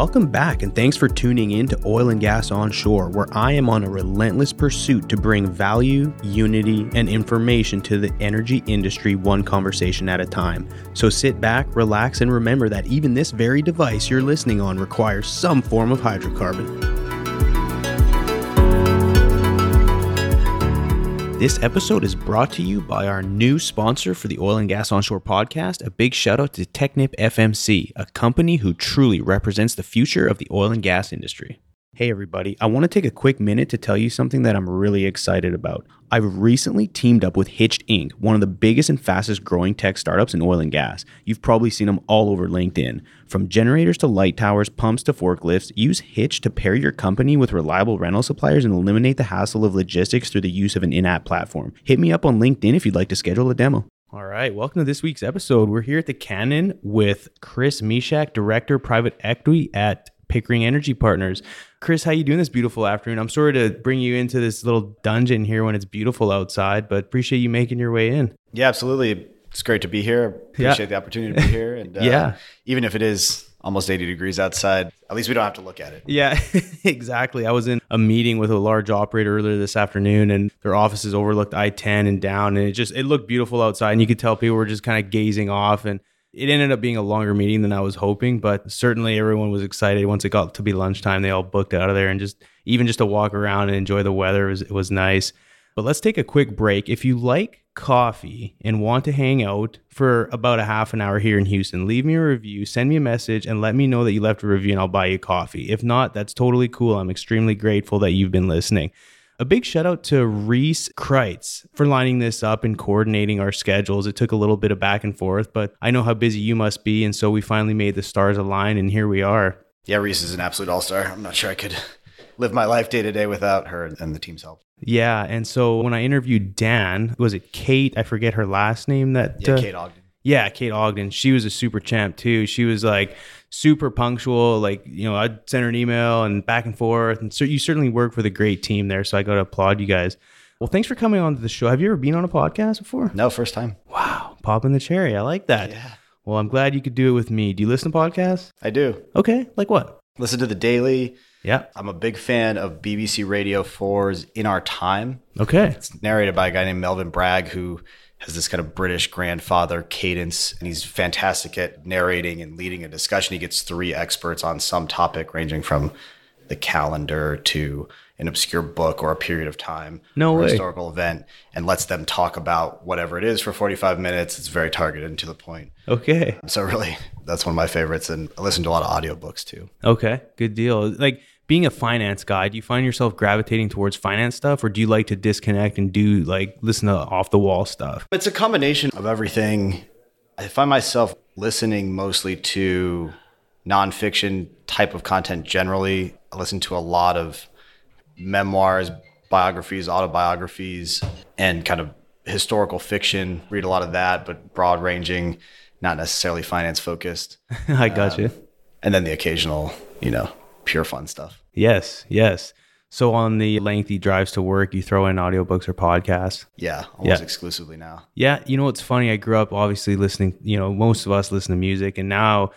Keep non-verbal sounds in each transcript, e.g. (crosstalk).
Welcome back, and thanks for tuning in to Oil and Gas Onshore, where I am on a relentless pursuit to bring value, unity, and information to the energy industry one conversation at a time. So sit back, relax, and remember that even this very device you're listening on requires some form of hydrocarbon. This episode is brought to you by our new sponsor for the Oil and Gas Onshore podcast. A big shout out to Technip FMC, a company who truly represents the future of the oil and gas industry. Hey, everybody, I want to take a quick minute to tell you something that I'm really excited about. I've recently teamed up with Hitched Inc., one of the biggest and fastest growing tech startups in oil and gas. You've probably seen them all over LinkedIn. From generators to light towers, pumps to forklifts, use Hitch to pair your company with reliable rental suppliers and eliminate the hassle of logistics through the use of an in app platform. Hit me up on LinkedIn if you'd like to schedule a demo. All right, welcome to this week's episode. We're here at the Cannon with Chris Micsak, Director Private Equity at Pickering Energy Partners. Chris, how you doing this beautiful afternoon? I'm sorry to bring you into this little dungeon here when it's beautiful outside, but appreciate you making your way in. Yeah, absolutely. It's great to be here. Appreciate yeah. the opportunity to be here. And uh, yeah, even if it is almost 80 degrees outside, at least we don't have to look at it. Yeah, (laughs) exactly. I was in a meeting with a large operator earlier this afternoon and their offices overlooked I-10 and down and it just it looked beautiful outside and you could tell people were just kind of gazing off and it ended up being a longer meeting than I was hoping, but certainly everyone was excited once it got to be lunchtime. They all booked out of there and just even just to walk around and enjoy the weather was it was nice. But let's take a quick break. If you like coffee and want to hang out for about a half an hour here in Houston, leave me a review, send me a message, and let me know that you left a review and I'll buy you coffee. If not, that's totally cool. I'm extremely grateful that you've been listening. A big shout out to Reese Kreitz for lining this up and coordinating our schedules. It took a little bit of back and forth, but I know how busy you must be. And so we finally made the stars align, and here we are. Yeah, Reese is an absolute all star. I'm not sure I could live my life day to day without her and the team's help. Yeah. And so when I interviewed Dan, was it Kate? I forget her last name. That yeah, uh, Kate Ogden. Yeah, Kate Ogden. She was a super champ too. She was like super punctual. Like, you know, I'd send her an email and back and forth. And so you certainly work with a great team there. So I got to applaud you guys. Well, thanks for coming on to the show. Have you ever been on a podcast before? No, first time. Wow. Popping the cherry. I like that. Yeah. Well, I'm glad you could do it with me. Do you listen to podcasts? I do. Okay. Like what? Listen to The Daily. Yeah. I'm a big fan of BBC Radio 4's In Our Time. Okay. It's narrated by a guy named Melvin Bragg who has this kind of British grandfather cadence, and he's fantastic at narrating and leading a discussion. He gets three experts on some topic, ranging from the calendar to an obscure book or a period of time no or way. historical event and lets them talk about whatever it is for 45 minutes. It's very targeted and to the point. Okay. So really that's one of my favorites and I listen to a lot of audiobooks too. Okay. Good deal. Like being a finance guy, do you find yourself gravitating towards finance stuff or do you like to disconnect and do like listen to off the wall stuff? It's a combination of everything. I find myself listening mostly to nonfiction type of content generally. I listen to a lot of memoirs, biographies, autobiographies, and kind of historical fiction. Read a lot of that, but broad ranging, not necessarily finance focused. (laughs) I got um, you. And then the occasional, you know, pure fun stuff. Yes, yes. So on the lengthy drives to work, you throw in audiobooks or podcasts. Yeah, almost yeah. exclusively now. Yeah, you know what's funny? I grew up obviously listening. You know, most of us listen to music, and now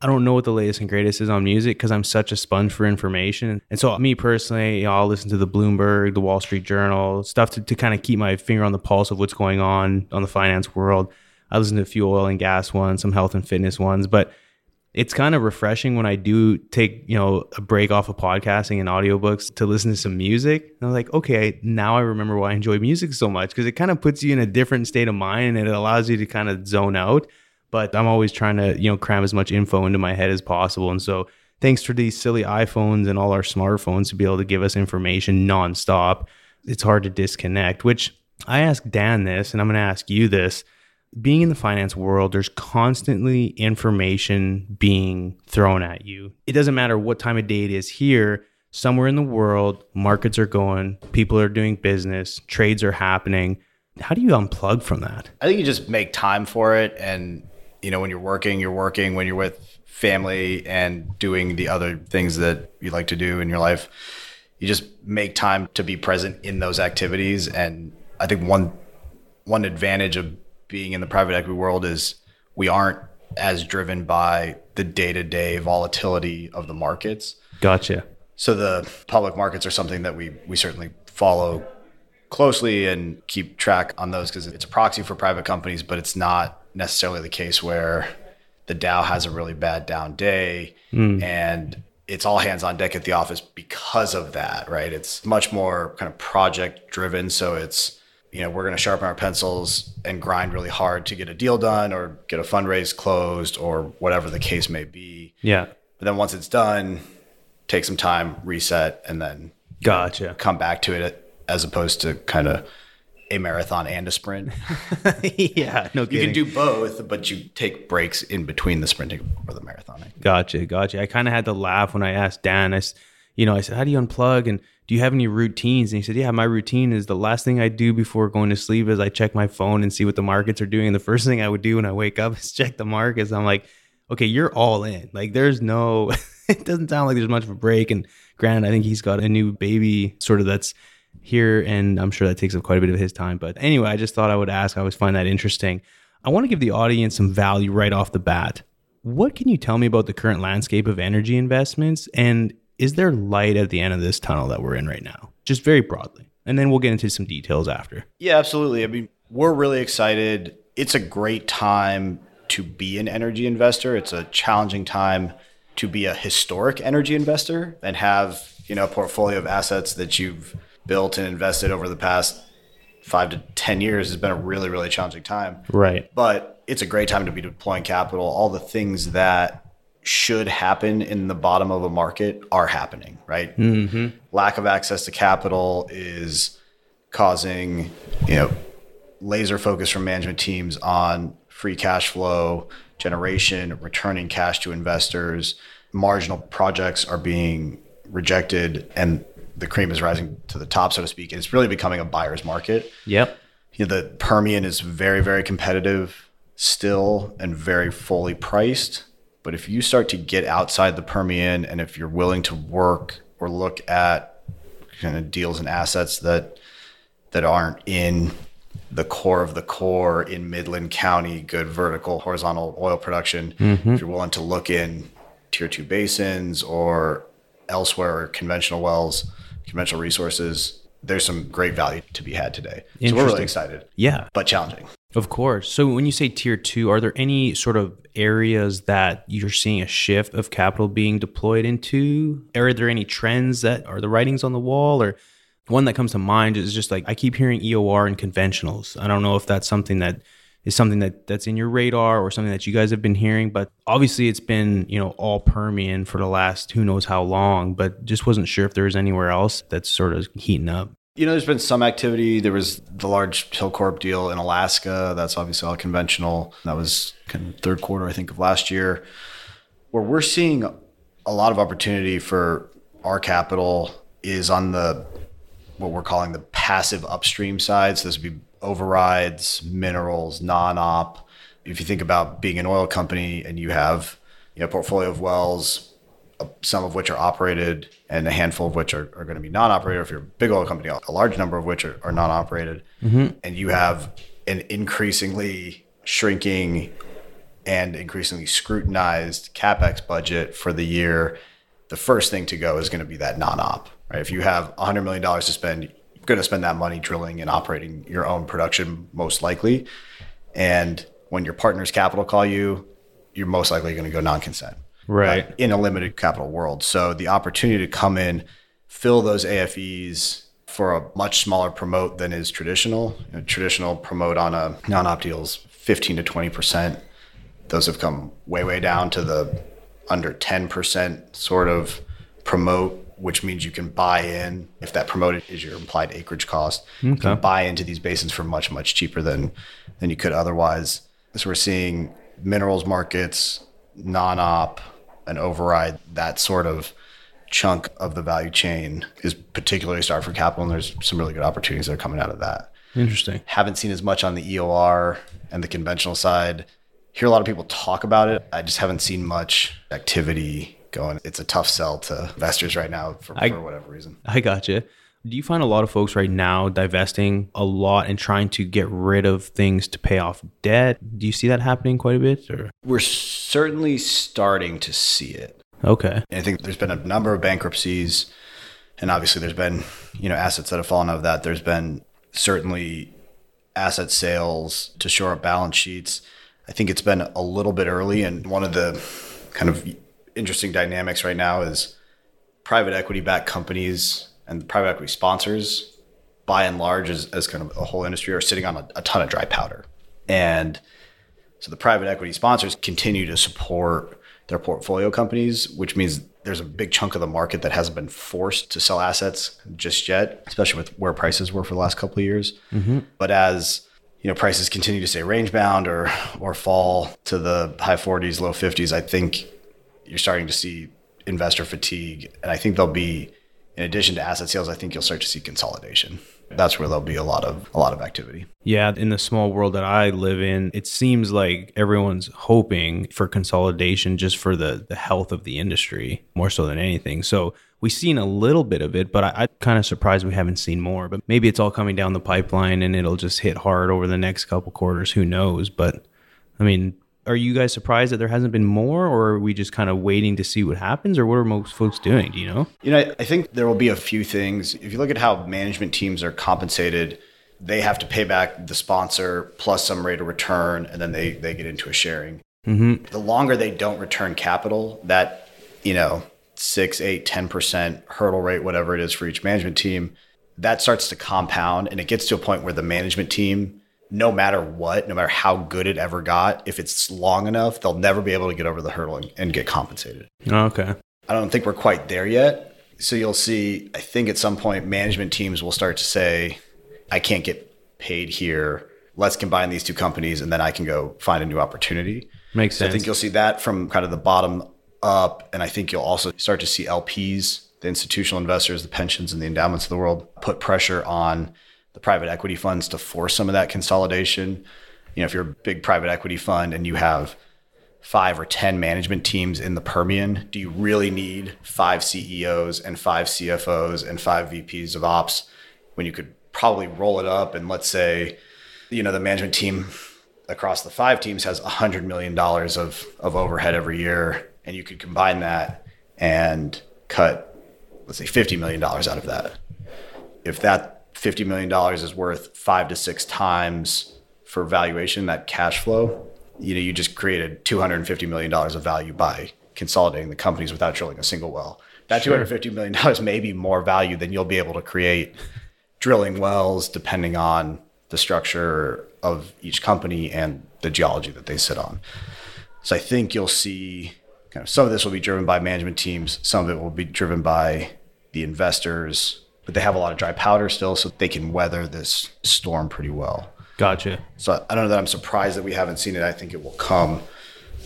I don't know what the latest and greatest is on music because I'm such a sponge for information. And so, me personally, you know, I'll listen to the Bloomberg, the Wall Street Journal, stuff to, to kind of keep my finger on the pulse of what's going on on the finance world. I listen to a few oil and gas ones, some health and fitness ones, but it's kind of refreshing when I do take, you know, a break off of podcasting and audiobooks to listen to some music. And I'm like, okay, now I remember why I enjoy music so much because it kind of puts you in a different state of mind and it allows you to kind of zone out. But I'm always trying to, you know, cram as much info into my head as possible. And so thanks for these silly iPhones and all our smartphones to be able to give us information nonstop. It's hard to disconnect, which I asked Dan this and I'm going to ask you this being in the finance world, there's constantly information being thrown at you. It doesn't matter what time of day it is here, somewhere in the world, markets are going, people are doing business, trades are happening. How do you unplug from that? I think you just make time for it. And, you know, when you're working, you're working. When you're with family and doing the other things that you like to do in your life, you just make time to be present in those activities. And I think one one advantage of being in the private equity world is we aren't as driven by the day to day volatility of the markets. Gotcha. So the public markets are something that we we certainly follow closely and keep track on those because it's a proxy for private companies, but it's not necessarily the case where the Dow has a really bad down day hmm. and it's all hands on deck at the office because of that, right? It's much more kind of project driven. So it's, you know, we're going to sharpen our pencils and grind really hard to get a deal done or get a fundraise closed or whatever the case may be. Yeah. But then once it's done, take some time, reset, and then Gotcha. come back to it as opposed to kind of a marathon and a sprint. (laughs) yeah. No You can do both, but you take breaks in between the sprinting or the marathoning. Gotcha, gotcha. I kind of had to laugh when I asked Dan. I, you know, I said, "How do you unplug?" And do you have any routines? And he said, "Yeah, my routine is the last thing I do before going to sleep is I check my phone and see what the markets are doing. And the first thing I would do when I wake up (laughs) is check the markets. I'm like, okay, you're all in. Like, there's no. (laughs) it doesn't sound like there's much of a break. And granted, I think he's got a new baby, sort of that's here, and I'm sure that takes up quite a bit of his time. But anyway, I just thought I would ask. I always find that interesting. I want to give the audience some value right off the bat. What can you tell me about the current landscape of energy investments? And is there light at the end of this tunnel that we're in right now? Just very broadly. And then we'll get into some details after. Yeah, absolutely. I mean, we're really excited. It's a great time to be an energy investor. It's a challenging time to be a historic energy investor and have, you know, a portfolio of assets that you've built and invested over the past five to 10 years has been a really, really challenging time. Right. But it's a great time to be deploying capital. All the things that should happen in the bottom of a market are happening, right? Mm-hmm. Lack of access to capital is causing, you know, laser focus from management teams on free cash flow generation, returning cash to investors. Marginal projects are being rejected and the cream is rising to the top, so to speak. And it's really becoming a buyer's market Yep. you know, the Permian is very, very competitive still and very fully priced. But if you start to get outside the Permian and if you're willing to work or look at kind of deals and assets that that aren't in the core of the core in Midland County, good vertical, horizontal oil production, mm-hmm. if you're willing to look in tier two basins or elsewhere, conventional wells, conventional resources, there's some great value to be had today. So we're really excited, Yeah. but challenging. Of course. So when you say tier two, are there any sort of areas that you're seeing a shift of capital being deployed into? Are there any trends that are the writings on the wall? Or one that comes to mind is just like I keep hearing EOR and conventionals. I don't know if that's something that is something that that's in your radar or something that you guys have been hearing, but obviously it's been, you know, all Permian for the last who knows how long, but just wasn't sure if there was anywhere else that's sort of heating up. You know, there's been some activity. There was the large Hilcorp deal in Alaska. That's obviously all conventional. That was kind of third quarter, I think, of last year. Where we're seeing a lot of opportunity for our capital is on the what we're calling the passive upstream side. So this would be overrides, minerals, non-op. If you think about being an oil company and you have a portfolio of wells, some of which are operated and a handful of which are, are going to be non-operated. If you're a big oil company, a large number of which are, are non-operated, mm-hmm. and you have an increasingly shrinking and increasingly scrutinized capex budget for the year, the first thing to go is going to be that non-op. Right? If you have $100 million to spend, you're going to spend that money drilling and operating your own production, most likely. And when your partner's capital call you, you're most likely going to go non-consent Right. uh, in a limited capital world. So the opportunity to come in, fill those AFEs for a much smaller promote than is traditional. You know, traditional promote on a non-op deals 15 to 20 percent. Those have come way way down to the under 10 percent sort of promote, which means you can buy in if that promote is your implied acreage cost. You can buy into these basins for much much cheaper than than you could otherwise. So we're seeing minerals markets, non-op, and override that sort of chunk of the value chain is particularly starved for capital, and there's some really good opportunities that are coming out of that. Interesting. Haven't seen as much on the EOR and the conventional side. Hear a lot of people talk about it. I just haven't seen much activity going. It's a tough sell to investors right now for, I- for whatever reason. I gotcha. Do you find a lot of folks right now divesting a lot and trying to get rid of things to pay off debt? Do you see that happening quite a bit? Or We're certainly starting to see it. okay, I think there's been a number of bankruptcies, and obviously there's been you know assets that have fallen out of that. There's been certainly asset sales to shore up balance sheets. I think it's been a little bit early, and one of the kind of interesting dynamics right now is private equity backed companies and private equity sponsors, by and large, as, as kind of a whole industry, are sitting on a, a ton of dry powder. And so the private equity sponsors continue to support their portfolio companies, which means there's a big chunk of the market that hasn't been forced to sell assets just yet, especially with where prices were for the last couple of years. Mm-hmm. But as you know, prices continue to stay range bound or or fall to the high 40s, low 50s, I think you're starting to see investor fatigue, and I think there'll be, in addition to asset sales, I think you'll start to see consolidation. That's where there'll be a lot of a lot of activity. Yeah, in the small world that I live in, it seems like everyone's hoping for consolidation just for the the health of the industry more so than anything. So we've seen a little bit of it, but I, I'm kind of surprised we haven't seen more. But maybe it's all coming down the pipeline and it'll just hit hard over the next couple quarters. Who knows? But I mean, are you guys surprised that there hasn't been more, or are we just kind of waiting to see what happens, or what are most folks doing? Do you know? You know, I think there will be a few things. If you look at how management teams are compensated, they have to pay back the sponsor plus some rate of return, and then they they get into a sharing. Mm-hmm. The longer they don't return capital, that you know six, eight, ten percent hurdle rate, whatever it is for each management team, that starts to compound, and it gets to a point where the management team, no matter what, no matter how good it ever got, if it's long enough, they'll never be able to get over the hurdle and, and get compensated. Oh, okay. I don't think we're quite there yet. So you'll see, I think at some point, management teams will start to say, I can't get paid here. Let's combine these two companies and then I can go find a new opportunity. Makes So I think you'll see that from kind of the bottom up. And I think you'll also start to see LPs, the institutional investors, the pensions, and the endowments of the world put pressure on the private equity funds to force some of that consolidation. You know, if you're a big private equity fund and you have five or 10 management teams in the Permian, do you really need five CEOs and five CFOs and five VPs of ops when you could probably roll it up and let's say, you know, the management team across the five teams has $100 million of, of overhead every year and you could combine that and cut, let's say, $50 million out of that. If that $50 million is worth five to six times for valuation, that cash flow, you know, you just created $250 million of value by consolidating the companies without drilling a single well. That $250 million may be more value than you'll be able to create drilling wells depending on the structure of each company and the geology that they sit on. So I think you'll see kind of some of this will be driven by management teams, some of it will be driven by the investors, but they have a lot of dry powder still, so they can weather this storm pretty well. Gotcha. So I don't know that I'm surprised that we haven't seen it. I think it will come,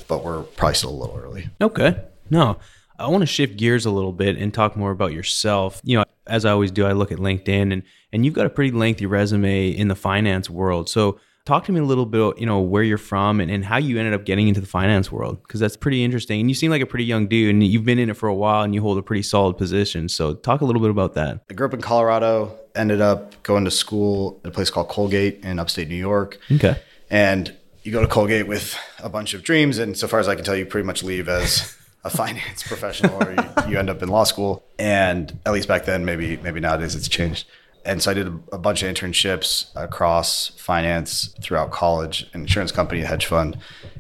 but we're probably still a little early. Okay. No, I want to shift gears a little bit and talk more about yourself. You know, as I always do, I look at LinkedIn and and you've got a pretty lengthy resume in the finance world. So talk to me a little bit, you know, where you're from and, and how you ended up getting into the finance world because that's pretty interesting. And you seem like a pretty young dude and you've been in it for a while and you hold a pretty solid position. So talk a little bit about that. I grew up in Colorado, ended up going to school at a place called Colgate in upstate New York. Okay. And you go to Colgate with a bunch of dreams, and so far as I can tell, you pretty much leave as a (laughs) finance professional, or you, you end up in law school. And at least back then, maybe maybe nowadays it's changed. And so I did a, a bunch of internships across finance throughout college, an insurance company, a hedge fund,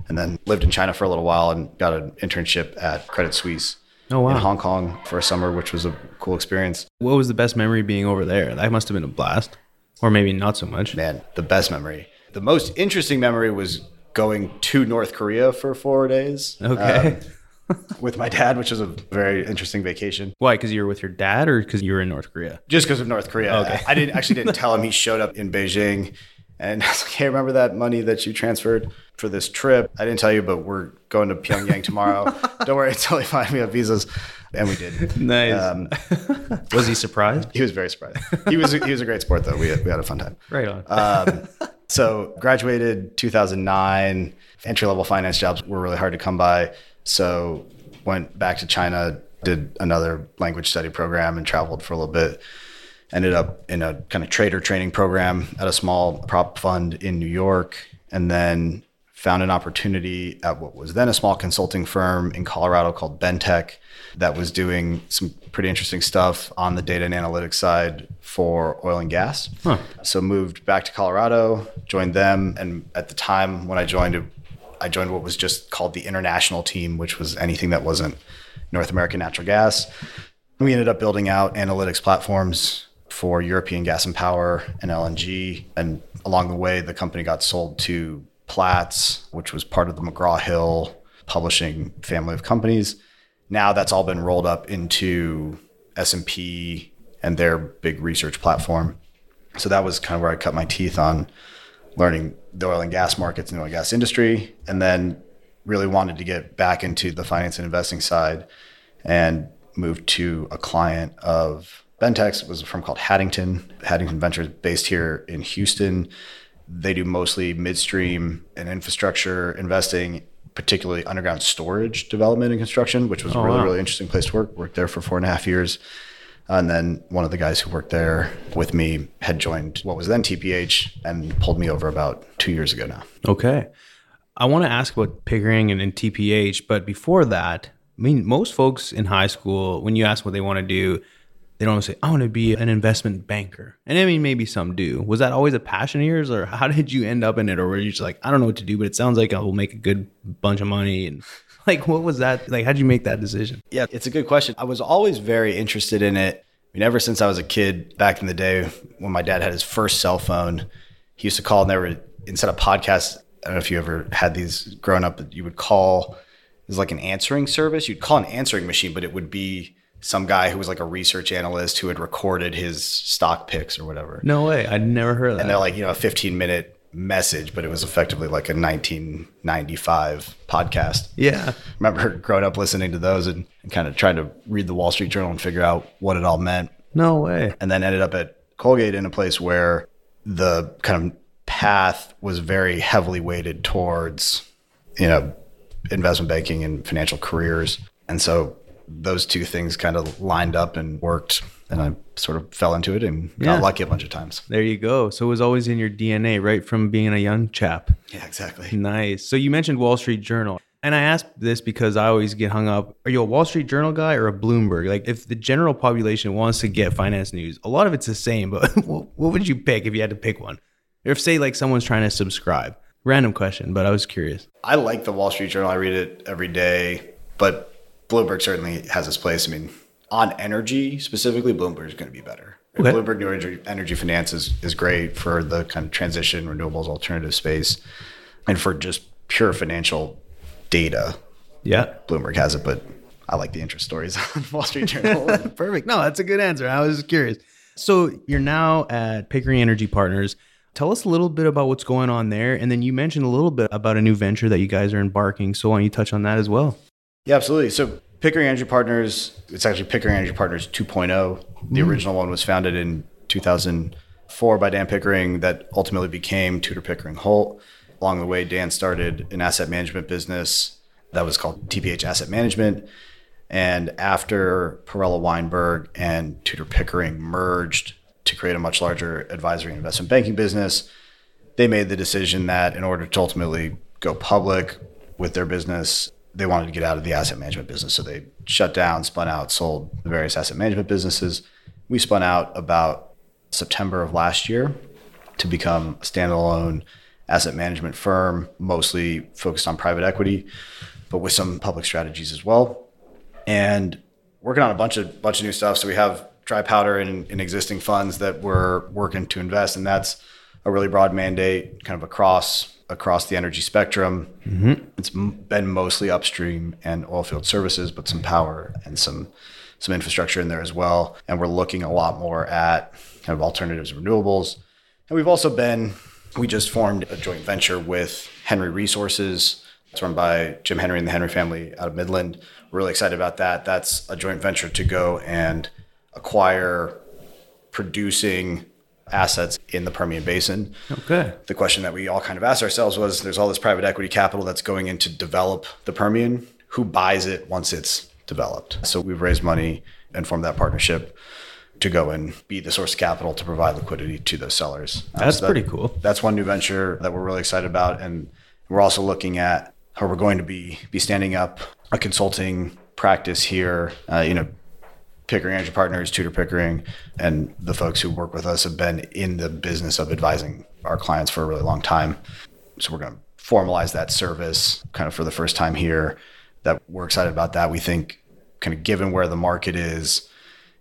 and then lived in China for a little while and got an internship at Credit Suisse Oh, wow. in Hong Kong for a summer, which was a cool experience. What was the best memory being over there? That must have been a blast. Or maybe not so much. Man, the best memory. The most interesting memory was going to North Korea for four days. Okay. um, with my dad, which was a very interesting vacation. Why? Because you were with your dad or because you were in North Korea? Just because of North Korea. Okay. I didn't actually didn't (laughs) tell him. He showed up in Beijing, and (laughs) I was like, "Hey, remember that money that you transferred for this trip? I didn't tell you, but we're going to Pyongyang tomorrow. (laughs) Don't worry until they find me have visas." And we did. Nice. Um, Was he surprised? he was very surprised. He was he was a great sport though. We had, we had a fun time. Right on. Um, so graduated 2009. Entry level finance jobs were really hard to come by. So went back to China, did another language study program, and traveled for a little bit. ended up in a kind of trader training program at a small prop fund in New York, and then found an opportunity at what was then a small consulting firm in Colorado called Bentek that was doing some pretty interesting stuff on the data and analytics side for oil and gas. Huh. So moved back to Colorado, joined them, and at the time when I joined, I joined what was just called the international team, which was anything that wasn't North American natural gas. We ended up building out analytics platforms for European gas and power and LNG. And along the way, the company got sold to Platts, which was part of the McGraw Hill publishing family of companies. Now that's all been rolled up into S&P and their big research platform. So that was kind of where I cut my teeth on learning the oil and gas markets and the oil and gas industry and then really wanted to get back into the finance and investing side and moved to a client of Bentek's. It was a firm called Haddington. Haddington Ventures based here in Houston they do mostly midstream and infrastructure investing, particularly underground storage development and construction, which was oh, a really, wow. really interesting place to work. Worked there for four and a half years. And then one of the guys who worked there with me had joined what was then TPH and pulled me over about two years ago now. Okay. I want to ask about Pickering and, and TPH, but before that, I mean, most folks in high school, when you ask what they want to do, they don't say, I want to be an investment banker. And I mean, maybe some do. Was that always a passion of yours, or how (laughs) did you end up in it? Or were you just like, I don't know what to do, but it sounds like I will make a good bunch of money? And (laughs) like, what was that? Like, how'd you make that decision? Yeah, it's a good question. I was always very interested in it. I mean, ever since I was a kid back in the day when my dad had his first cell phone, he used to call and there were, instead of podcasts, I don't know if you ever had these growing up, you would call, it was like an answering service. You'd call an answering machine, but it would be, some guy who was like a research analyst who had recorded his stock picks or whatever. No way. I'd never heard of that. And they're like, you know, a 15 minute message, but it was effectively like a 1995 podcast. Yeah. Remember growing up listening to those and, and kind of trying to read the Wall Street Journal and figure out what it all meant. No way. And then ended up at Colgate in a place where the kind of path was very heavily weighted towards, you know, investment banking and financial careers. And so those two things kind of lined up and worked and I sort of fell into it and got yeah. lucky a bunch of times. There you go. So it was always in your DNA, right from being a young chap. Yeah, exactly. Nice. So you mentioned Wall Street Journal. And I ask this because I always get hung up. Are you a Wall Street Journal guy or a Bloomberg? Like, if the general population wants to get finance news, a lot of it's the same. But (laughs) what would you pick if you had to pick one? Or if, say, like someone's trying to subscribe? Random question, but I was curious. I like the Wall Street Journal. I read it every day, but Bloomberg certainly has its place. I mean, on energy specifically, Bloomberg is going to be better. Okay. Bloomberg New Energy, energy Finance is, is great for the kind of transition, renewables, alternative space, and for just pure financial data. Yeah. Bloomberg has it, but I like the interest stories (laughs) on Wall Street Journal. (laughs) Perfect. No, that's a good answer. I was just curious. So you're now at Pickering Energy Partners. Tell us a little bit about what's going on there. And then you mentioned a little bit about a new venture that you guys are embarking. So why don't you touch on that as well? Yeah, absolutely. So Pickering Energy Partners, it's actually Pickering Energy Partners 2.0. The mm. original one was founded in 2004 by Dan Pickering that ultimately became Tudor Pickering Holt. Along the way, Dan started an asset management business that was called TPH Asset Management. And after Perella Weinberg and Tudor Pickering merged to create a much larger advisory and investment banking business, they made the decision that in order to ultimately go public with their business, they wanted to get out of the asset management business. So they shut down, spun out, sold the various asset management businesses. We spun out about September of last year to become a standalone asset management firm, mostly focused on private equity, but with some public strategies as well. And working on a bunch of bunch of new stuff. So we have dry powder in, in existing funds that we're working to invest, and that's a really broad mandate, kind of across across the energy spectrum. Mm-hmm. It's been mostly upstream and oilfield services, but some power and some some infrastructure in there as well. And we're looking a lot more at kind of alternatives and renewables. And we've also been we just formed a joint venture with Henry Resources. It's run by Jim Henry and the Henry family out of Midland. We're really excited about that. That's a joint venture to go and acquire producing assets in the Permian Basin. Okay. The question that we all kind of asked ourselves was there's all this private equity capital that's going in to develop the Permian. Who buys it once it's developed? So we've raised money and formed that partnership to go and be the source of capital to provide liquidity to those sellers. Uh, that's so that, pretty cool. That's one new venture that we're really excited about. And we're also looking at how we're going to be be standing up a consulting practice here. Uh, you know, Pickering Energy Partners, Tudor Pickering, and the folks who work with us have been in the business of advising our clients for a really long time. So we're going to formalize that service kind of for the first time here. That we're excited about that. We think, kind of given where the market is,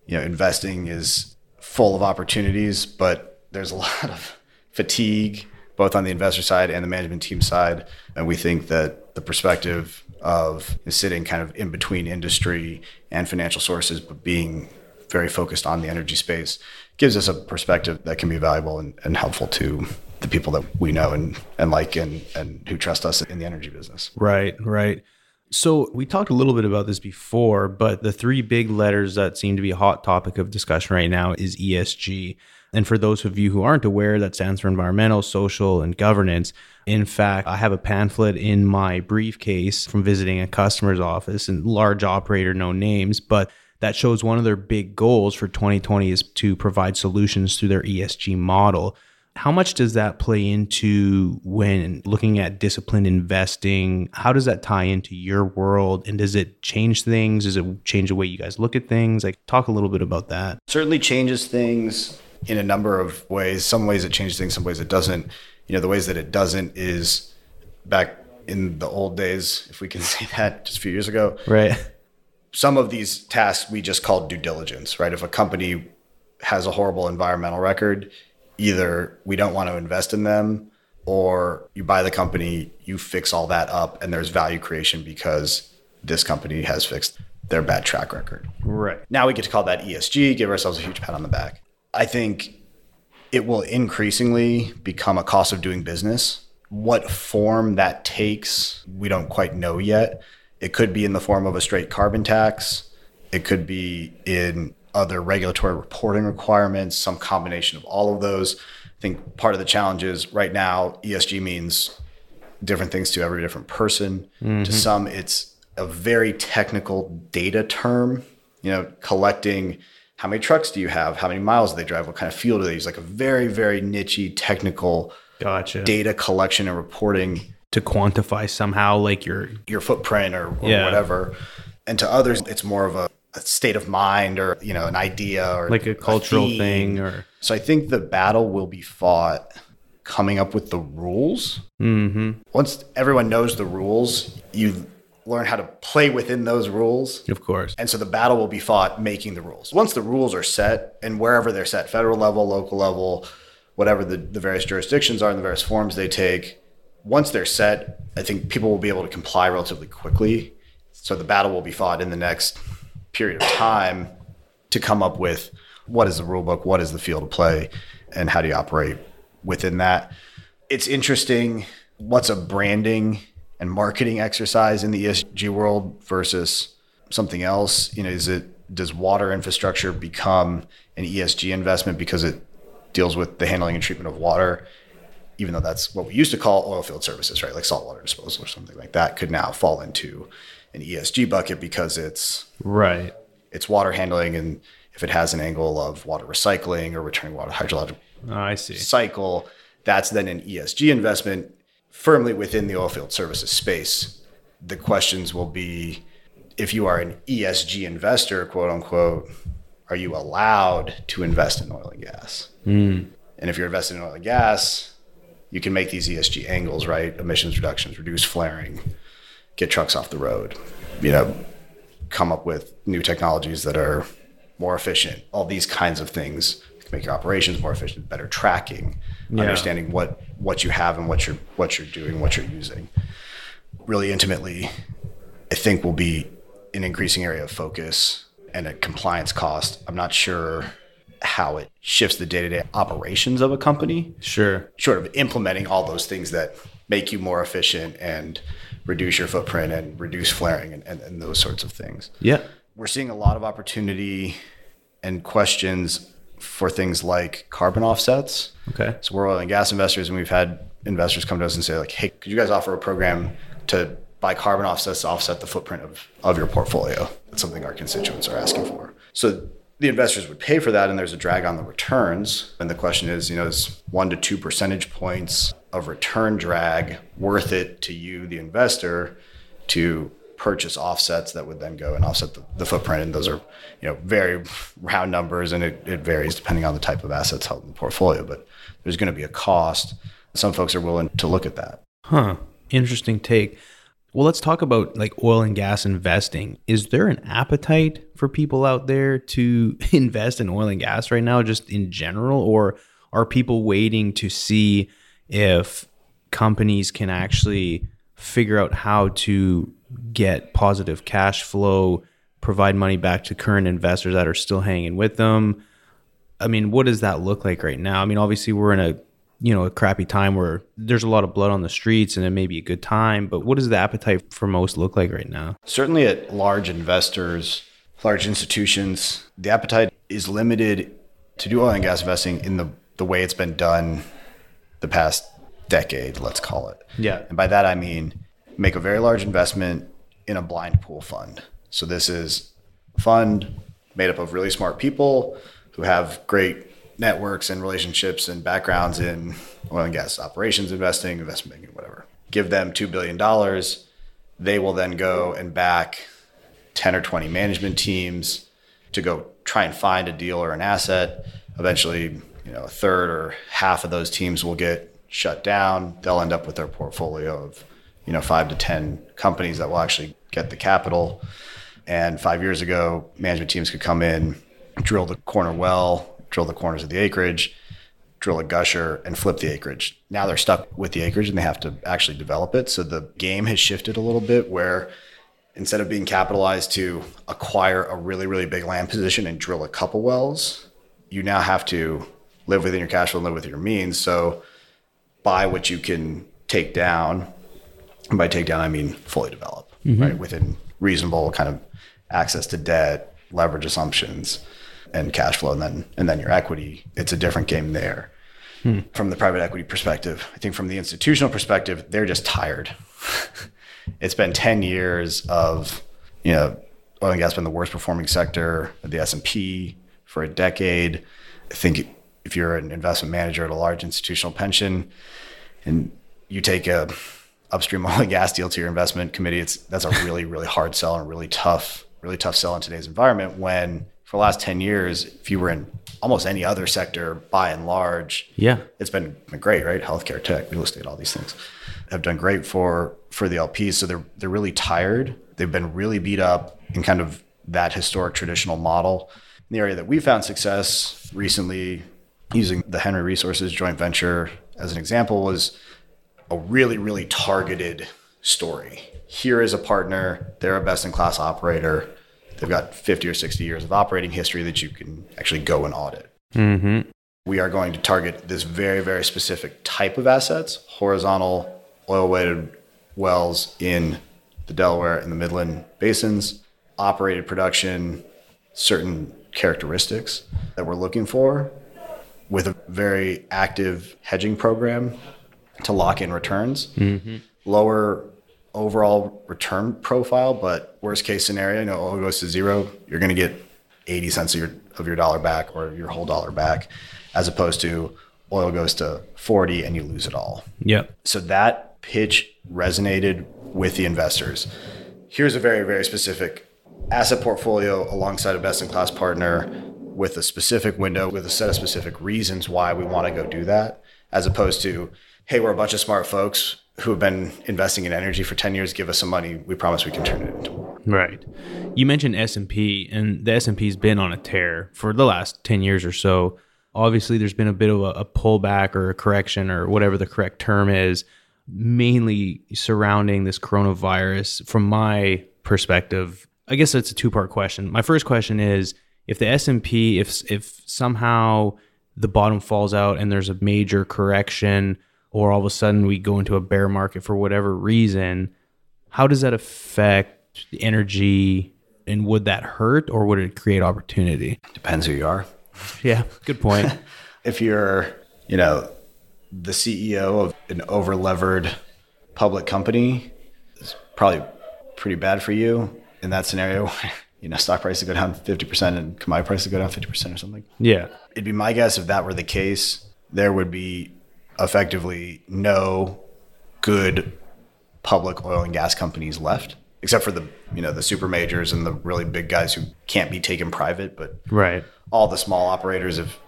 you know, investing is full of opportunities, but there's a (laughs) lot of fatigue both on the investor side and the management team side. And we think that the perspective of sitting kind of in between industry and financial sources, but being very focused on the energy space gives us a perspective that can be valuable and, and helpful to the people that we know and, and like and, and who trust us in the energy business. Right, right. So we talked a little bit about this before, but the three big letters that seem to be a hot topic of discussion right now is ESG. And for those of you who aren't aware, that stands for environmental, social, and governance. In fact, I have a pamphlet in my briefcase from visiting a customer's office and large operator, no names, but that shows one of their big goals for 2020 is to provide solutions through their ESG model. How much does that play into when looking at disciplined investing? How does that tie into your world? And does it change things? Does it change the way you guys look at things? Like, talk a little bit about that. Certainly changes things in a number of ways. Some ways it changes things, some ways it doesn't. You know, the ways that it doesn't is back in the old days, if we can (laughs) say that, just a few years ago. Right. Some of these tasks we just called due diligence, right? If a company has a horrible environmental record, either we don't want to invest in them or you buy the company, you fix all that up, and there's value creation because this company has fixed their bad track record. Right. Now we get to call that ESG, give ourselves a huge pat on the back. I think it will increasingly become a cost of doing business. What form that takes, we don't quite know yet. It could be in the form of a straight carbon tax. It could be in other regulatory reporting requirements, some combination of all of those. I think part of the challenge is right now, ESG means different things to every different person. Mm-hmm. To some, it's a very technical data term, you know, collecting how many trucks do you have? How many miles do they drive? What kind of fuel do they use? Like a very, very nichey technical gotcha. data collection and reporting to quantify somehow like your your footprint or, or yeah. whatever. And to others, it's more of a, a, state of mind or you know an idea or like a cultural a thing. Or so I think the battle will be fought coming up with the rules. Mm-hmm. Once everyone knows the rules, you learn how to play within those rules. Of course. And so the battle will be fought making the rules. Once the rules are set and wherever they're set, federal level, local level, whatever the, the various jurisdictions are and the various forms they take, once they're set, I think people will be able to comply relatively quickly. So the battle will be fought in the next period of time to come up with what is the rule book, what is the field of play, and how do you operate within that. It's interesting what's a branding and marketing exercise in the ESG world versus something else? You know, is it does water infrastructure become an ESG investment because it deals with the handling and treatment of water? Even though that's what we used to call oil field services, right? Like saltwater disposal or something like that could now fall into an ESG bucket because it's right. It's water handling and if it has an angle of water recycling or returning water hydrological oh, I see. cycle, that's then an ESG investment firmly within the oilfield services space. The questions will be if you are an ESG investor, quote unquote, are you allowed to invest in oil and gas? Mm. And if you're investing in oil and gas, you can make these ESG angles, right? Emissions reductions, reduce flaring, get trucks off the road, you know, come up with new technologies that are more efficient, all these kinds of things make your operations more efficient, better tracking, yeah. understanding what what you have and what you're what you're doing, what you're using. Really intimately, I think will be an increasing area of focus and a compliance cost. I'm not sure how it shifts the day-to-day operations of a company. Sure. Short of implementing all those things that make you more efficient and reduce your footprint and reduce flaring and, and, and those sorts of things. Yeah. We're seeing a lot of opportunity and questions for things like carbon offsets. Okay. So we're oil and gas investors, and we've had investors come to us and say, like, hey, could you guys offer a program to buy carbon offsets to offset the footprint of, of your portfolio? That's something our constituents are asking for. So the investors would pay for that and there's a drag on the returns. And the question is, you know, is one to two percentage points of return drag worth it to you, the investor, to purchase offsets that would then go and offset the, the footprint? And those are, you know, very round numbers and it, it varies depending on the type of assets held in the portfolio. But there's going to be a cost. Some folks are willing to look at that. Huh. Interesting take. Well, let's talk about like oil and gas investing. Is there an appetite for people out there to (laughs) invest in oil and gas right now, just in general? Or are people waiting to see if companies can actually figure out how to get positive cash flow, provide money back to current investors that are still hanging with them? I mean, what does that look like right now? I mean, obviously, we're in a you know a crappy time where there's a lot of blood on the streets and it may be a good time but what does the appetite for most look like right now certainly at large investors large institutions the appetite is limited to do oil and gas investing in the the way it's been done the past decade let's call it yeah and by that i mean make a very large investment in a blind pool fund so this is a fund made up of really smart people who have great networks and relationships and backgrounds in oil and gas operations investing, investment banking, whatever. Give them $2 billion. They will then go and back 10 or 20 management teams to go try and find a deal or an asset. Eventually, you know, a third or half of those teams will get shut down. They'll end up with their portfolio of, you know, five to 10 companies that will actually get the capital. And five years ago, management teams could come in, drill the corner well, drill the corners of the acreage, drill a gusher, and flip the acreage. Now they're stuck with the acreage and they have to actually develop it. So the game has shifted a little bit where instead of being capitalized to acquire a really, really big land position and drill a couple wells, you now have to live within your cash flow and live within your means. So buy what you can take down. And by take down, I mean fully develop, mm-hmm. right? Within reasonable kind of access to debt, leverage assumptions and cash flow and then and then your equity it's a different game there hmm. from the private equity perspective i think from the institutional perspective they're just tired (laughs) it's been 10 years of you know oil and gas been the worst performing sector of the s&p for a decade i think if you're an investment manager at a large institutional pension and you take a upstream (laughs) oil and gas deal to your investment committee it's that's a really really hard sell and really tough really tough sell in today's environment when for the last 10 years, if you were in almost any other sector by and large, yeah, it's been, been great, right? Healthcare, tech, real estate, all these things have done great for for the LPs. So they're they're really tired. They've been really beat up in kind of that historic traditional model. In the area that we found success recently, using the Henry Resources joint venture as an example, was a really, really targeted story. Here is a partner, they're a best in class operator They've got 50 or 60 years of operating history that you can actually go and audit. Mm-hmm. We are going to target this very, very specific type of assets, horizontal oil weighted wells in the Delaware and the Midland basins, operated production, certain characteristics that we're looking for with a very active hedging program to lock in returns. Mm-hmm. Lower overall return profile, but worst case scenario, you know, oil goes to zero, you're going to get 80 cents of your, of your dollar back or your whole dollar back, as opposed to oil goes to 40 and you lose it all. Yep. So that pitch resonated with the investors. Here's a very, very specific asset portfolio alongside a best in class partner with a specific window, with a set of specific reasons why we want to go do that, as opposed to, hey, we're a bunch of smart folks who have been investing in energy for 10 years give us some money we promise we can turn it into more right. You mentioned s&p and the s&p's been on a tear for the last 10 years or so. Obviously there's been a bit of a, a pullback or a correction or whatever the correct term is mainly surrounding this coronavirus. From my perspective i guess it's a two part question. My first question is if the s&p if if somehow the bottom falls out and there's a major correction or all of a sudden we go into a bear market for whatever reason, how does that affect the energy and would that hurt or would it create opportunity? Depends who you are. Yeah, good point. (laughs) if you're, you know, the CEO of an over levered public company, it's probably pretty bad for you in that scenario. (laughs) you know, stock prices go down 50% and commodity prices go down 50% or something. Yeah. It'd be my guess if that were the case, there would be effectively no good public oil and gas companies left, except for the you know the super majors and the really big guys who can't be taken private. But Right. all the small operators, if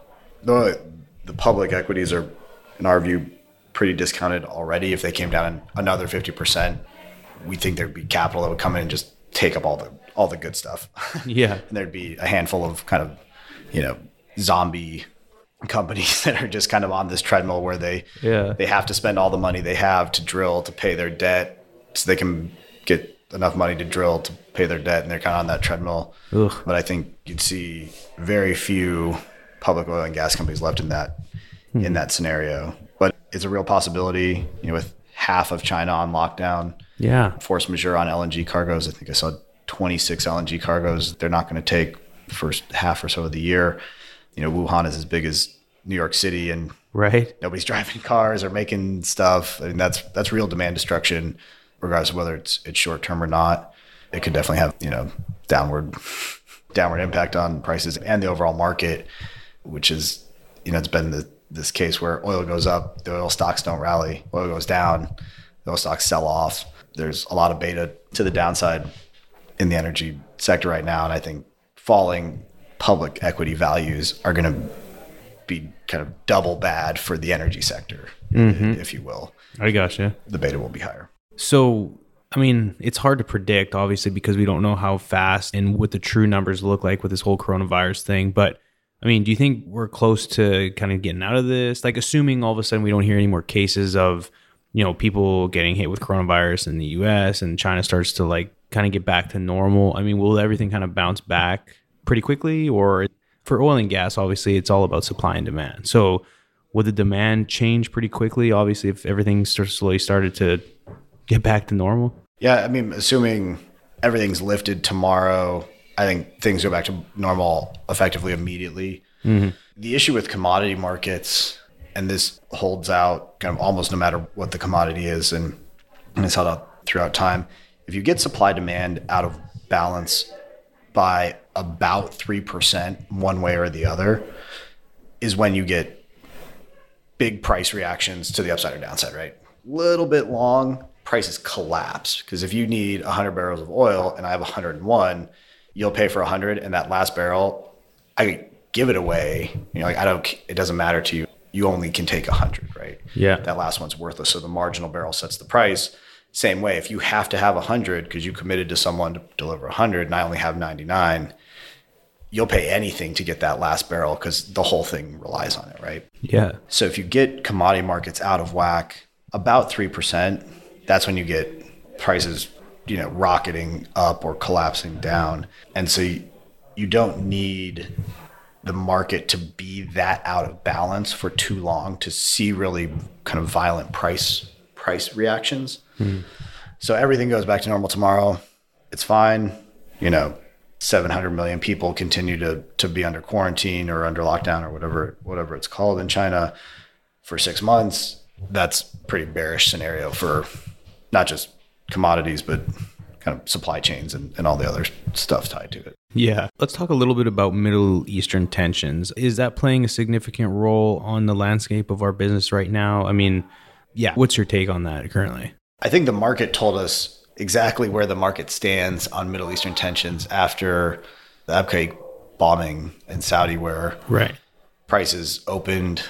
the the public equities are, in our view, pretty discounted already. If they came down another 50 percent, we think there'd be capital that would come in and just take up all the all the good stuff. (laughs) Yeah. and there'd be a handful of kind of, you know, zombie companies (laughs) that are just kind of on this treadmill where they Yeah. they have to spend all the money they have to drill to pay their debt so they can get enough money to drill to pay their debt and they're kind of on that treadmill. Ugh. But I think you'd see very few public oil and gas companies left in that in hmm. that scenario. But it's a real possibility, you know, with half of China on lockdown Yeah. force majeure on LNG cargoes. I think I saw 26 LNG cargoes. They're not going to take the first half or so of the year. You know, Wuhan is as big as New York City, and Right. nobody's (laughs) driving cars or making stuff. I mean, that's that's real demand destruction, regardless of whether it's it's short term or not. It could definitely have you know downward downward impact on prices and the overall market, which is you know it's been the, this case where oil goes up, the oil stocks don't rally. Oil goes down, the oil stocks sell off. There's a lot of beta to the downside in the energy sector right now, and I think falling public equity values are going to be kind of double bad for the energy sector, mm-hmm. if you will. I gotcha. The beta will be higher. So, I mean, it's hard to predict, obviously, because we don't know how fast and what the true numbers look like with this whole coronavirus thing. But, I mean, do you think we're close to kind of getting out of this? Like, assuming all of a sudden we don't hear any more cases of, you know, people getting hit with coronavirus in the US and China starts to like kind of get back to normal. I mean, will everything kind of bounce back pretty quickly? Or for oil and gas, obviously, it's all about supply and demand. So, would the demand change pretty quickly? Obviously, if everything sort of slowly started to get back to normal. Yeah, I mean, assuming everything's lifted tomorrow, I think things go back to normal effectively immediately. Mm-hmm. The issue with commodity markets, and this holds out kind of almost no matter what the commodity is, and, and it's held out throughout time. If you get supply demand out of balance by about 3% one way or the other, is when you get big price reactions to the upside or downside, right? Little bit long, prices collapse because if you need 100 barrels of oil and I have 101, you'll pay for 100 and that last barrel I give it away. You know, like I don't it doesn't matter to you. You only can take 100, right? Yeah. That last one's worthless, so the marginal barrel sets the price. Same way, if you have to have 100 because you committed to someone to deliver 100 and I only have 99, you'll pay anything to get that last barrel because the whole thing relies on it, right? Yeah. So if you get commodity markets out of whack, about three percent, that's when you get prices, you know, rocketing up or collapsing down. And so you, you don't need the market to be that out of balance for too long to see really kind of violent price price reactions. So everything goes back to normal tomorrow. It's fine. You know, 700 million people continue to to be under quarantine or under lockdown or whatever whatever it's called in China for 6 months. That's pretty bearish scenario for not just commodities but kind of supply chains and, and all the other stuff tied to it. Yeah. Let's talk a little bit about Middle Eastern tensions. Is that playing a significant role on the landscape of our business right now? I mean, yeah. What's your take on that currently? I think the market told us exactly where the market stands on Middle Eastern tensions after the Abqaiq bombing in Saudi, where Right. prices opened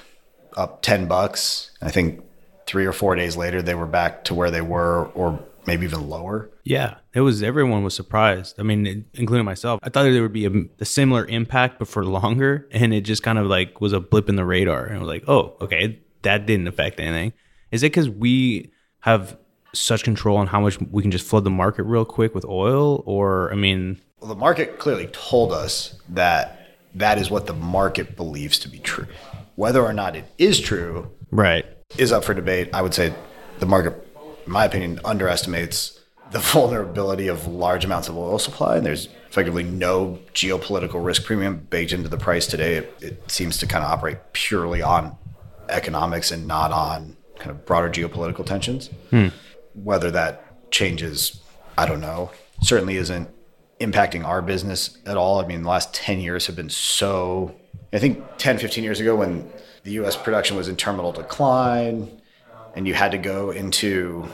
up 10 bucks. I think three or four days later, they were back to where they were, or maybe even lower. Yeah, it was. Everyone was surprised. I mean, including myself. I thought there would be a, a similar impact, but for longer, and it just kind of like was a blip in the radar. And I was like, oh, okay, that didn't affect anything. Is it because we have such control on how much we can just flood the market real quick with oil, or I mean, Well, the market clearly told us that that is what the market believes to be true. Whether or not it is true right? is up for debate. I would say the market, in my opinion, underestimates the vulnerability of large amounts of oil supply. And there's effectively no geopolitical risk premium baked into the price today. It, it seems to kind of operate purely on economics and not on kind of broader geopolitical tensions. Hmm. Whether that changes, I don't know. Certainly isn't impacting our business at all. I mean, the last 10 years have been so, I think 10, 15 years ago when the US production was in terminal decline and you had to go into,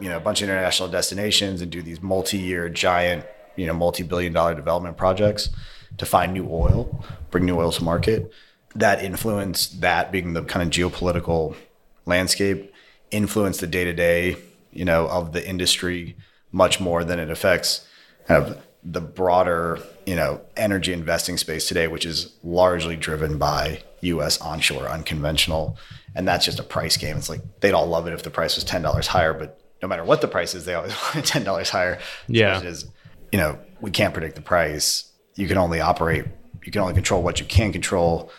you know, a bunch of international destinations and do these multi-year giant, you know, multi-billion dollar development projects to find new oil, bring new oil to market. That influenced that being the kind of geopolitical landscape, influenced the day-to-day, you know, of the industry much more than it affects kind of the broader, you know, energy investing space today, which is largely driven by U.S. onshore unconventional, and that's just a price game. It's like they'd all love it if the price was ten dollars higher, but no matter what the price is, they always (laughs) want it ten dollars higher. Yeah, is you know we can't predict the price. You can only operate. You can only control what you can control.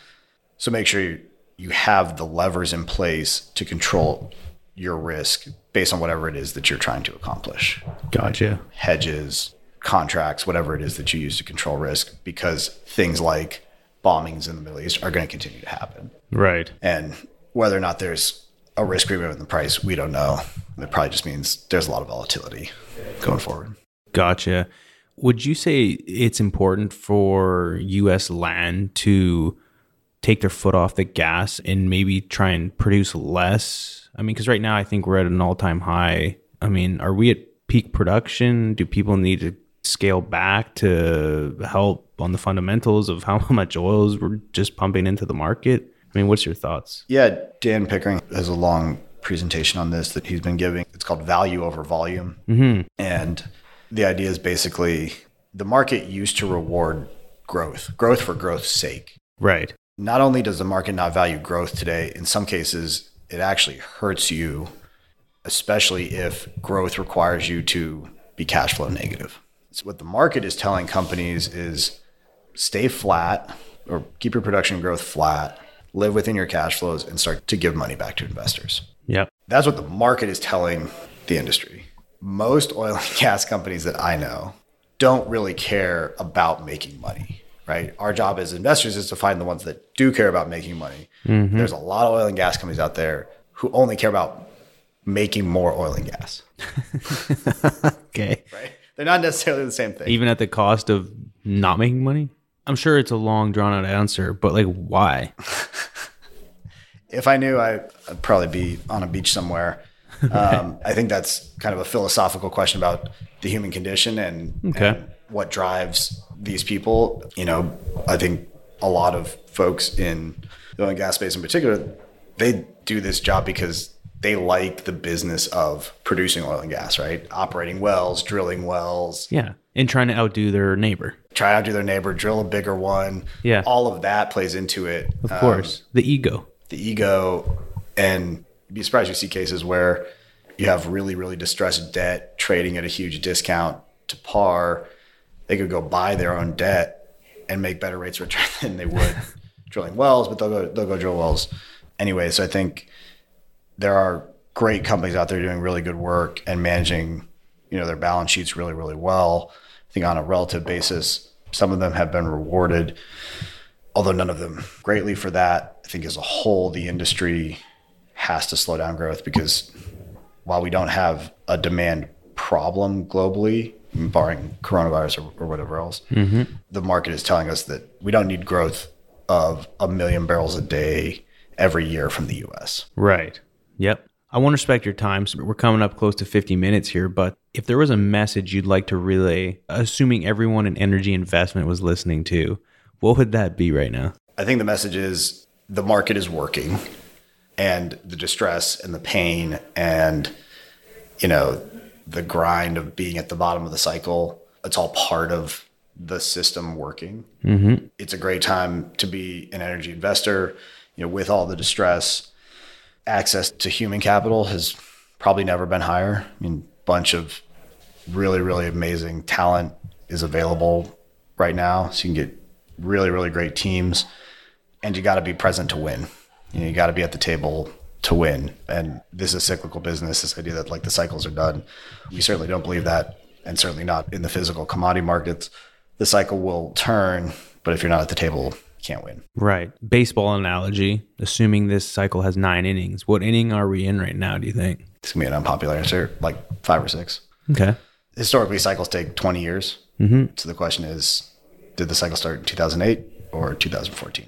So make sure you, you have the levers in place to control your risk based on whatever it is that you're trying to accomplish. Gotcha. Hedges, contracts, whatever it is that you use to control risk, because things like bombings in the Middle East are going to continue to happen. Right. And whether or not there's a risk premium in the price, we don't know. It probably just means there's a lot of volatility going forward. Gotcha. Would you say it's important for US land to take their foot off the gas and maybe try and produce less? I mean, because right now I think we're at an all time high. I mean, are we at peak production? Do people need to scale back to help on the fundamentals of how (laughs) much oils we're just pumping into the market? I mean, what's your thoughts? Yeah, Dan Pickering has a long presentation on this that he's been giving. It's called value over volume. Mm-hmm. And the idea is basically the market used to reward growth, growth for growth's sake. Right. Not only does the market not value growth today, in some cases, it actually hurts you, especially if growth requires you to be cash flow negative. So what the market is telling companies is stay flat or keep your production growth flat, live within your cash flows, and start to give money back to investors. Yep. That's what the market is telling the industry. Most oil and (laughs) gas companies that I know don't really care about making money, right? Our job as investors is to find the ones that do care about making money. Mm-hmm. There's a lot of oil and gas companies out there who only care about making more oil and gas. (laughs) okay. Right? They're not necessarily the same thing. Even at the cost of not making money? I'm sure it's a long drawn out answer, but like why? (laughs) if I knew, I, would probably be on a beach somewhere. Um, I think that's kind of a philosophical question about the human condition and, okay. and what drives these people. You know, I think a lot of folks in the oil and gas space in particular, they do this job because they like the business of producing oil and gas, right? Operating wells, drilling wells. Yeah. And trying to outdo their neighbor. Try out to their neighbor, drill a bigger one. Yeah. All of that plays into it. Of course. Um, the ego. The ego. And you'd be surprised you see cases where you have really, really distressed debt trading at a huge discount to par. They could go buy their own debt and make better rates of return (laughs) than they would (laughs) drilling wells, but they'll go they'll go drill wells anyway. So I think there are great companies out there doing really good work and managing, you know, their balance sheets really, really well. I think on a relative basis, some of them have been rewarded, although none of them greatly for that. I think as a whole, the industry has to slow down growth because while we don't have a demand problem globally, barring coronavirus or, or whatever else, mm-hmm. the market is telling us that we don't need growth of a million barrels a day every year from the US. Right. Yep. I want to respect your time. So we're coming up close to 50 minutes here, but if there was a message you'd like to relay, assuming everyone in energy investment was listening to, what would that be right now? I think the message is the market is working and the distress and the pain and you know the grind of being at the bottom of the cycle it's all part of the system working mm-hmm. it's a great time to be an energy investor you know with all the distress access to human capital has probably never been higher. I mean, bunch of really, really amazing talent is available right now. So you can get really, really great teams and you got to be present to win. You, know, you got to be at the table to win. And this is a cyclical business, this idea that like the cycles are done. We certainly don't believe that. And certainly not in the physical commodity markets. The cycle will turn, but if you're not at the table, can't win. Right. Baseball analogy, assuming this cycle has nine innings, what inning are we in right now, do you think? It's going to be an unpopular answer, like five or six. Okay. Historically, cycles take 20 years. Mm-hmm. So the question is, did the cycle start in 2008 or 2014?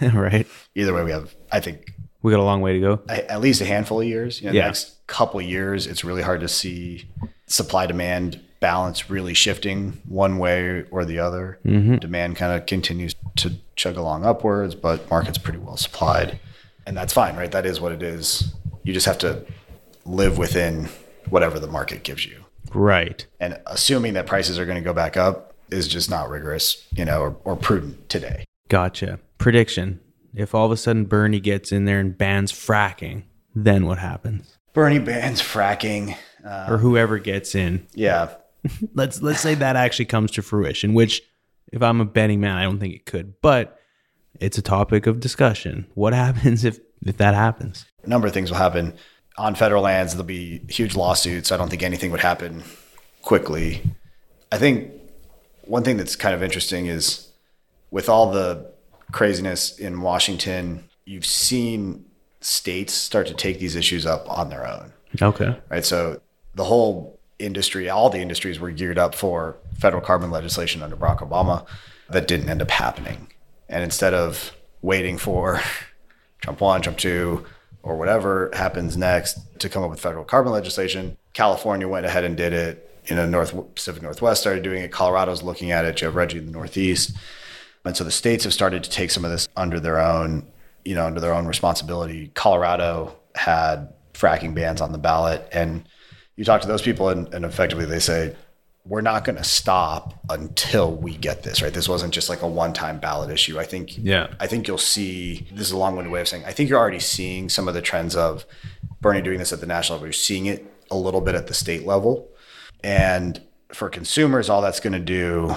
(laughs) right. Either way, we have, I think, We got a long way to go. a- at least a handful of years. You know, Yeah. the next couple of years, it's really hard to see supply demand balance really shifting one way or the other. Mm-hmm. Demand kind of continues to chug along upwards, but market's pretty well supplied. And that's fine, right? That is what it is. You just have to live within whatever the market gives you. Right. And assuming that prices are going to go back up is just not rigorous, you know, or, or prudent today. Gotcha. Prediction. If all of a sudden Bernie gets in there and bans fracking, then what happens? Bernie bans fracking. Uh, Or whoever gets in. yeah. (laughs) Let's let's say that actually comes to fruition, which if I'm a betting man, I don't think it could. But it's a topic of discussion. What happens if if that happens? a number of things will happen on federal lands. There'll be huge lawsuits. I don't think anything would happen quickly. I think one thing that's kind of interesting is with all the craziness in Washington, you've seen states start to take these issues up on their own Okay. right? So the whole industry, all the industries were geared up for federal carbon legislation under Barack Obama that didn't end up happening. And instead of waiting for (laughs) Trump one, Trump two, or whatever happens next to come up with federal carbon legislation, California went ahead and did it. You know, North Pacific Northwest started doing it. Colorado's looking at it. You have RGGI in the Northeast. And so the states have started to take some of this under their own, you know, under their own responsibility. Colorado had fracking bans on the ballot. And you talk to those people and, and effectively they say, we're not going to stop until we get this, right? This wasn't just like a one-time ballot issue. I think, Yeah. I think you'll see, this is a long-winded way of saying, I think you're already seeing some of the trends of Bernie doing this at the national level. You're seeing it a little bit at the state level. And for consumers, all that's going to do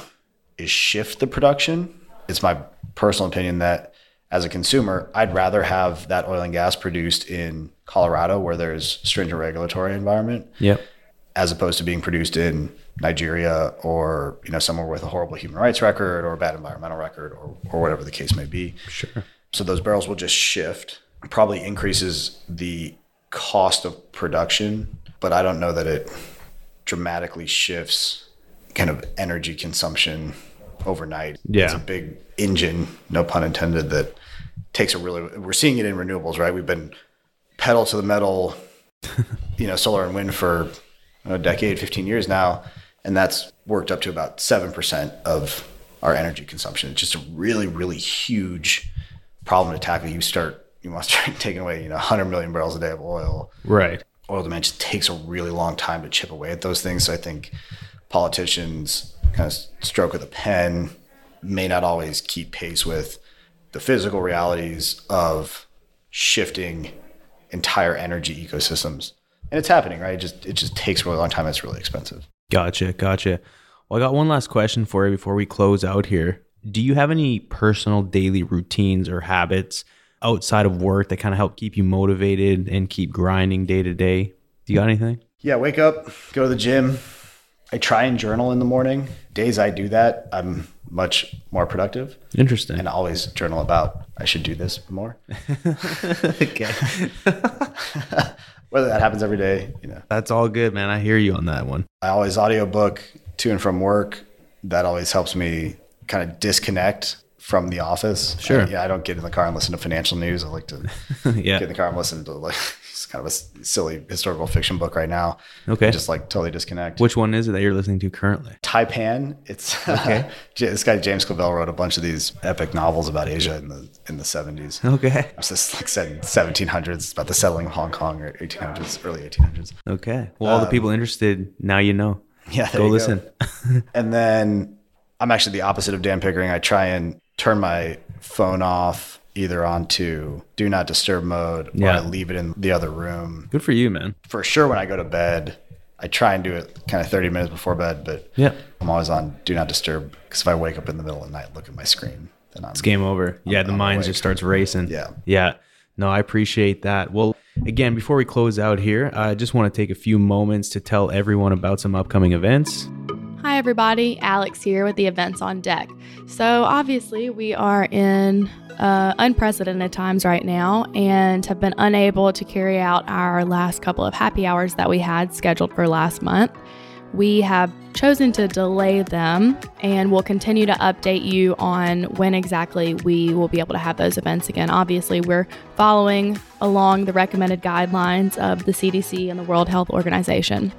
is shift the production. It's my personal opinion that as a consumer, I'd rather have that oil and gas produced in Colorado where there's a stringent regulatory environment Yep. as opposed to being produced in Nigeria or you know somewhere with a horrible human rights record or a bad environmental record or, or whatever the case may be. Sure. So those barrels will just shift. Probably increases the cost of production, but I don't know that it dramatically shifts kind of energy consumption overnight. Yeah. It's a big engine, no pun intended, that takes a really we're seeing it in renewables, right? We've been pedal to the metal, (laughs) you know, solar and wind for a decade, 15 years now, and that's worked up to about 7% of our energy consumption. It's just a really, really huge problem to tackle. You start, you must (laughs) start taking away, you know, 100 million barrels a day of oil. Right. Oil demand just takes a really long time to chip away at those things. So I think politicians kind of stroke of the pen may not always keep pace with the physical realities of shifting entire energy ecosystems. And it's happening, right? It just it just takes a really long time. It's really expensive. Gotcha. Gotcha. Well, I got one last question for you before we close out here. Do you have any personal daily routines or habits outside of work that kind of help keep you motivated and keep grinding day to day? Do you got anything? Yeah, wake up, go to the gym. I try and journal in the morning. Days I do that, I'm much more productive. Interesting. And I always journal about I should do this more. (laughs) (laughs) okay. (laughs) Whether that happens every day, you know. That's all good, man. I hear you on that one. I always audiobook to and from work. That always helps me kind of disconnect from the office. Sure. I, yeah, I don't get in the car and listen to financial news. I like to (laughs) yeah. get in the car and listen to like it's kind of a silly historical fiction book right now. Okay. Just like totally disconnect. Which one is it that you're listening to currently? Tai-Pan. It's (laughs) Okay. this guy James Clavell wrote a bunch of these epic novels about Asia in the in the seventies. Okay. It's just like said in seventeen hundreds about the settling of Hong Kong or eighteen hundreds, early eighteen hundreds. Okay. Well, all the um, people interested, now you know. Yeah, Go listen. (laughs) And then I'm actually the opposite of Dan Pickering. I try and turn my phone off either onto do not disturb mode or Yeah. I leave it in the other room. Good for you, man. For sure when I go to bed, I try and do it kind of 30 minutes before bed, but Yeah. I'm always on do not disturb because if I wake up in the middle of the night, look at my screen, then I'm It's game over. Yeah, the I'm mind awake. just starts racing. Yeah. Yeah. No, I appreciate that. Well, again, before we close out here, I just want to take a few moments to tell everyone about some upcoming events. Hi, everybody. Alex here with the events on deck. So, obviously, we are in uh, unprecedented times right now and have been unable to carry out our last couple of happy hours that we had scheduled for last month. we have chosen to delay them and we'll continue to update you on when exactly we will be able to have those events again. Obviously, we're following along the recommended guidelines of the CDC and the World Health Organization.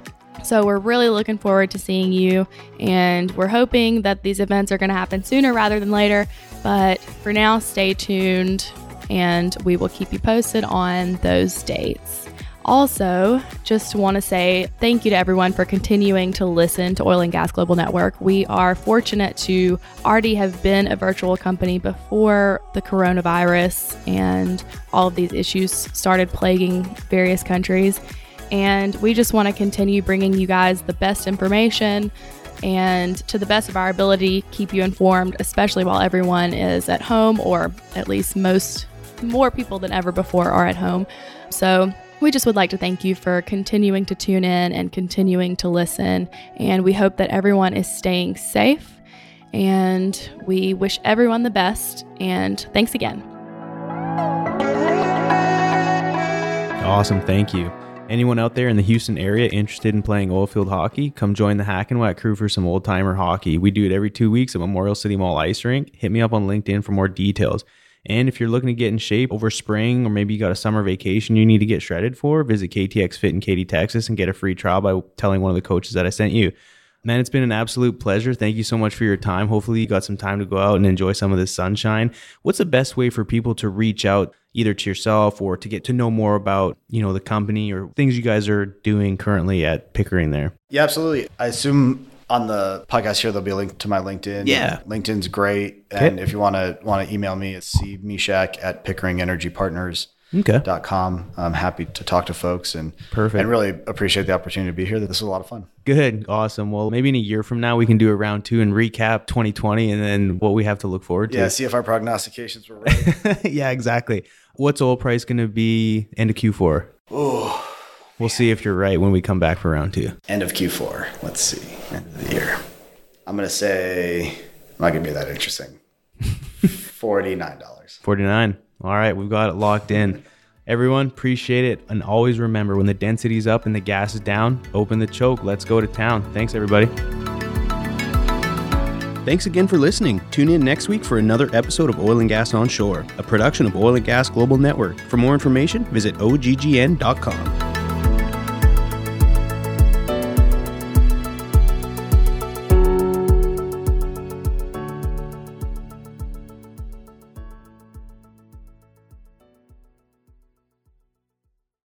So we're really looking forward to seeing you, and we're hoping that these events are going to happen sooner rather than later. But for now, stay tuned, and we will keep you posted on those dates. Also, just want to say thank you to everyone for continuing to listen to Oil and Gas Global Network. We are fortunate to already have been a virtual company before the coronavirus and all of these issues started plaguing various countries. And we just want to continue bringing you guys the best information and to the best of our ability, keep you informed, especially while everyone is at home, or at least most more people than ever before are at home. So, we just would like to thank you for continuing to tune in and continuing to listen. And we hope that everyone is staying safe. And we wish everyone the best. And thanks again. Awesome. Thank you. Anyone out there in the Houston area interested in playing oilfield hockey, come join the Hack and Whack crew for some old timer hockey. We do it every two weeks at Memorial City Mall Ice Rink. Hit me up on LinkedIn for more details. And if you're looking to get in shape over spring, or maybe you got a summer vacation you need to get shredded for, visit KTX Fit in Katy, Texas, and get a free trial by telling one of the coaches that I sent you. Man, it's been an absolute pleasure. Thank you so much for your time. Hopefully, you got some time to go out and enjoy some of this sunshine. What's the best way for people to reach out either to yourself or to get to know more about, you know, the company or things you guys are doing currently at Pickering there? Yeah, absolutely. I assume on the podcast here there'll be a link to my LinkedIn. Yeah. LinkedIn's great. And if you want to want to email me, it's cmicsak at Pickering Energy Partners. Okay. Dot com. I'm happy to talk to folks and Perfect. and really appreciate the opportunity to be here. This is a lot of fun. Good. Awesome. Well, maybe in a year from now, we can do a round two and recap 2020 and then what we have to look forward to. Yeah, see if our prognostications were right. (laughs) yeah, exactly. What's oil price going to be end of Q4? oh, We'll see if you're right when we come back for round two. end of Q4. Let's see. End of the year. I'm gonna say not gonna be that interesting. (laughs) Forty nine dollars. 49. All right, we've got it locked in. Everyone, appreciate it. And always remember when the density's up and the gas is down, open the choke. Let's go to town. Thanks, everybody. Thanks again for listening. Tune in next week for another episode of Oil and Gas Onshore, a production of Oil and Gas Global Network. For more information, visit oggn.com.